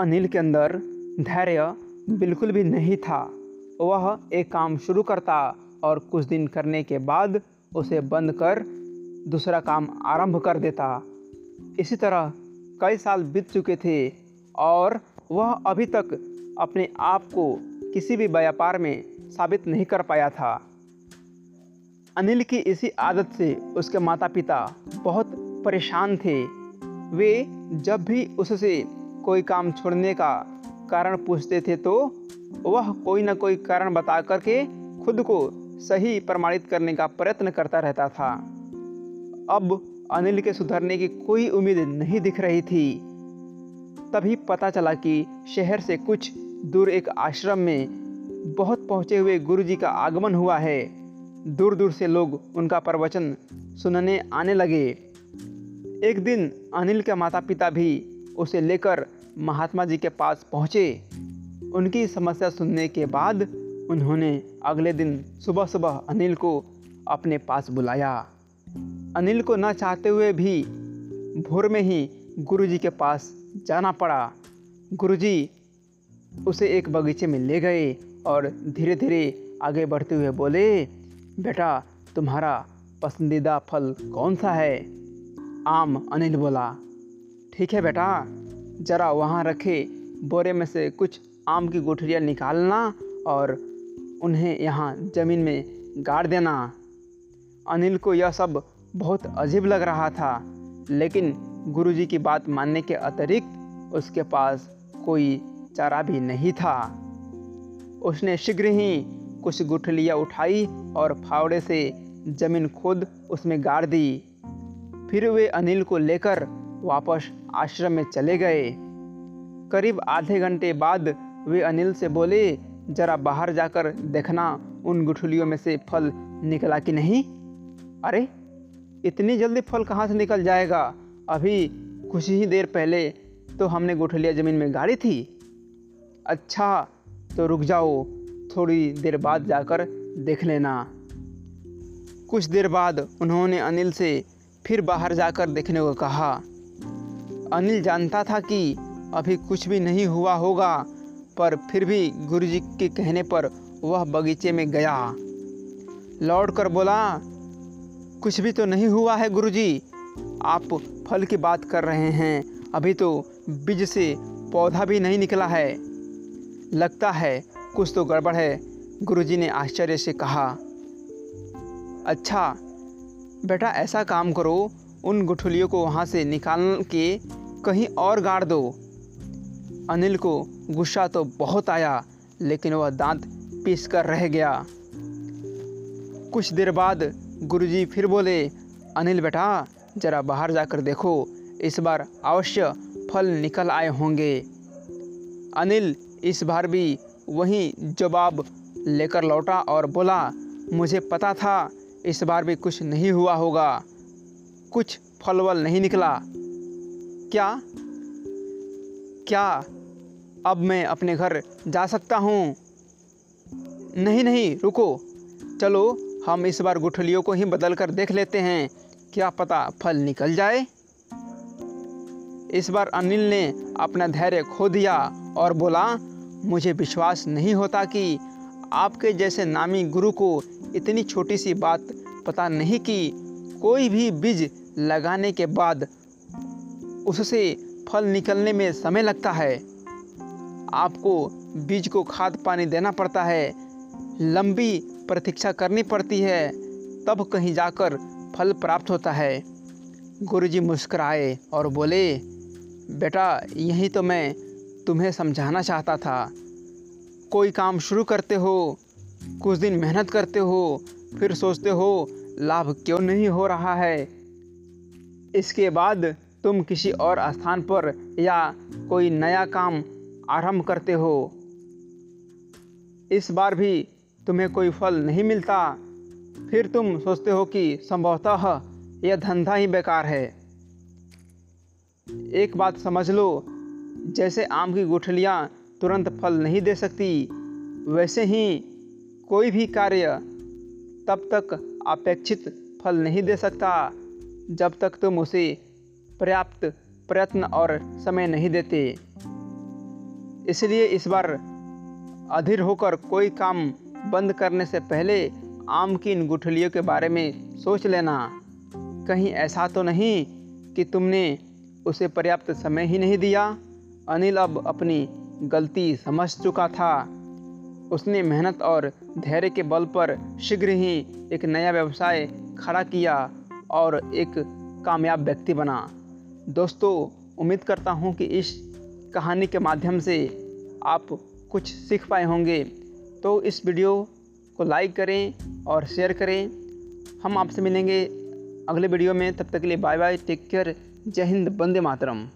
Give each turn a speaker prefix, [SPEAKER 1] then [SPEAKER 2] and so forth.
[SPEAKER 1] अनिल के अंदर धैर्य बिल्कुल भी नहीं था। वह एक काम शुरू करता और कुछ दिन करने के बाद उसे बंद कर दूसरा काम आरंभ कर देता। इसी तरह कई साल बीत चुके थे और वह अभी तक अपने आप को किसी भी व्यापार में साबित नहीं कर पाया था। अनिल की इसी आदत से उसके माता पिता बहुत परेशान थे। वे जब भी उससे कोई काम छोड़ने का कारण पूछते थे तो वह कोई ना कोई कारण बता करके खुद को सही प्रमाणित करने का प्रयत्न करता रहता था। अब अनिल के सुधरने की कोई उम्मीद नहीं दिख रही थी। तभी पता चला कि शहर से कुछ दूर एक आश्रम में बहुत पहुँचे हुए गुरुजी का आगमन हुआ है। दूर दूर से लोग उनका प्रवचन सुनने आने लगे। एक दिन अनिल के माता पिता भी उसे लेकर महात्मा जी के पास पहुँचे। उनकी समस्या सुनने के बाद उन्होंने अगले दिन सुबह सुबह अनिल को अपने पास बुलाया। अनिल को न चाहते हुए भी भोर में ही गुरुजी के पास जाना पड़ा। गुरुजी उसे एक बगीचे में ले गए और धीरे धीरे आगे बढ़ते हुए बोले, बेटा, तुम्हारा पसंदीदा फल कौन सा है? आम, अनिल बोला। ठीक है बेटा, ज़रा वहाँ रखे, बोरे में से कुछ आम की गुठलियाँ निकालना और उन्हें यहाँ ज़मीन में गाड़ देना। अनिल को यह सब बहुत अजीब लग रहा था, लेकिन गुरुजी की बात मानने के अतिरिक्त उसके पास कोई चारा भी नहीं था। उसने शीघ्र ही कुछ गुठलियाँ उठाई और फावड़े से ज़मीन खोद उसमें गाड़ दी। फिर वे अनिल को लेकर वापस आश्रम में चले गए। करीब आधे घंटे बाद वे अनिल से बोले, जरा बाहर जाकर देखना, उन गुठलियों में से फल निकला कि नहीं? अरे, इतनी जल्दी फल कहाँ से निकल जाएगा? अभी कुछ ही देर पहले तो हमने गुठलियाँ ज़मीन में गाड़ी थी। अच्छा तो रुक जाओ, थोड़ी देर बाद जाकर देख लेना। कुछ देर बाद उन्होंने अनिल से फिर बाहर जाकर देखने को कहा। अनिल जानता था कि अभी कुछ भी नहीं हुआ होगा, पर फिर भी गुरुजी के कहने पर वह बगीचे में गया। लौट कर बोला, कुछ भी तो नहीं हुआ है गुरुजी। आप फल की बात कर रहे हैं। अभी तो बीज से पौधा भी नहीं निकला है। लगता है कुछ तो गड़बड़ है, गुरुजी ने आश्चर्य से कहा। अच्छा बेटा ऐसा काम करो। उन गुठलियों को वहाँ से निकाल के कहीं और गाड़ दो। अनिल को गुस्सा तो बहुत आया, लेकिन वह दांत पीस कर रह गया। कुछ देर बाद गुरुजी फिर बोले, अनिल बेटा, ज़रा बाहर जाकर देखो, इस बार अवश्य फल निकल आए होंगे। अनिल इस बार भी वही जवाब लेकर लौटा और बोला, मुझे पता था, इस बार भी कुछ नहीं हुआ होगा। कुछ फल वल नहीं निकला। क्या? क्या अब मैं अपने घर जा सकता हूँ? नहीं नहीं, रुको। चलो, हम इस बार गुठलियों को ही बदल कर देख लेते हैं। क्या पता फल निकल जाए? इस बार अनिल ने अपना धैर्य खो दिया और बोला, मुझे विश्वास नहीं होता कि आपके जैसे नामी गुरु को इतनी छोटी सी बात पता नहीं कि कोई भी बीज लगाने के बाद उससे फल निकलने में समय लगता है। आपको बीज को खाद पानी देना पड़ता है। लंबी प्रतीक्षा करनी पड़ती है। तब कहीं जाकर फल प्राप्त होता है। गुरुजी मुस्कराए और बोले, बेटा, यही तो मैं तुम्हें समझाना चाहता था। कोई काम शुरू करते हो, कुछ दिन मेहनत करते हो, फिर सोचते हो, लाभ क्यों नहीं हो रहा है? इसके बाद तुम किसी और स्थान पर या कोई नया काम आरंभ करते हो। इस बार भी तुम्हें कोई फल नहीं मिलता। फिर तुम सोचते हो कि संभवतः यह धंधा ही बेकार है। एक बात समझ लो, जैसे आम की गुठलियाँ तुरंत फल नहीं दे सकती, वैसे ही कोई भी कार्य तब तक अपेक्षित फल नहीं दे सकता, जब तक तुम उसे पर्याप्त प्रयत्न और समय नहीं देते। इसलिए इस बार अधीर होकर कोई काम बंद करने से पहले आम की इन गुठलियों के बारे में सोच लेना। कहीं ऐसा तो नहीं कि तुमने उसे पर्याप्त समय ही नहीं दिया। अनिल अब अपनी गलती समझ चुका था। उसने मेहनत और धैर्य के बल पर शीघ्र ही एक नया व्यवसाय खड़ा किया और एक कामयाब व्यक्ति बना। दोस्तों, उम्मीद करता हूँ कि इस कहानी के माध्यम से आप कुछ सीख पाए होंगे। तो इस वीडियो को लाइक करें और शेयर करें। हम आपसे मिलेंगे अगले वीडियो में। तब तक के लिए बाय बाय टेक केयर, जय हिंद बंदे मातरम।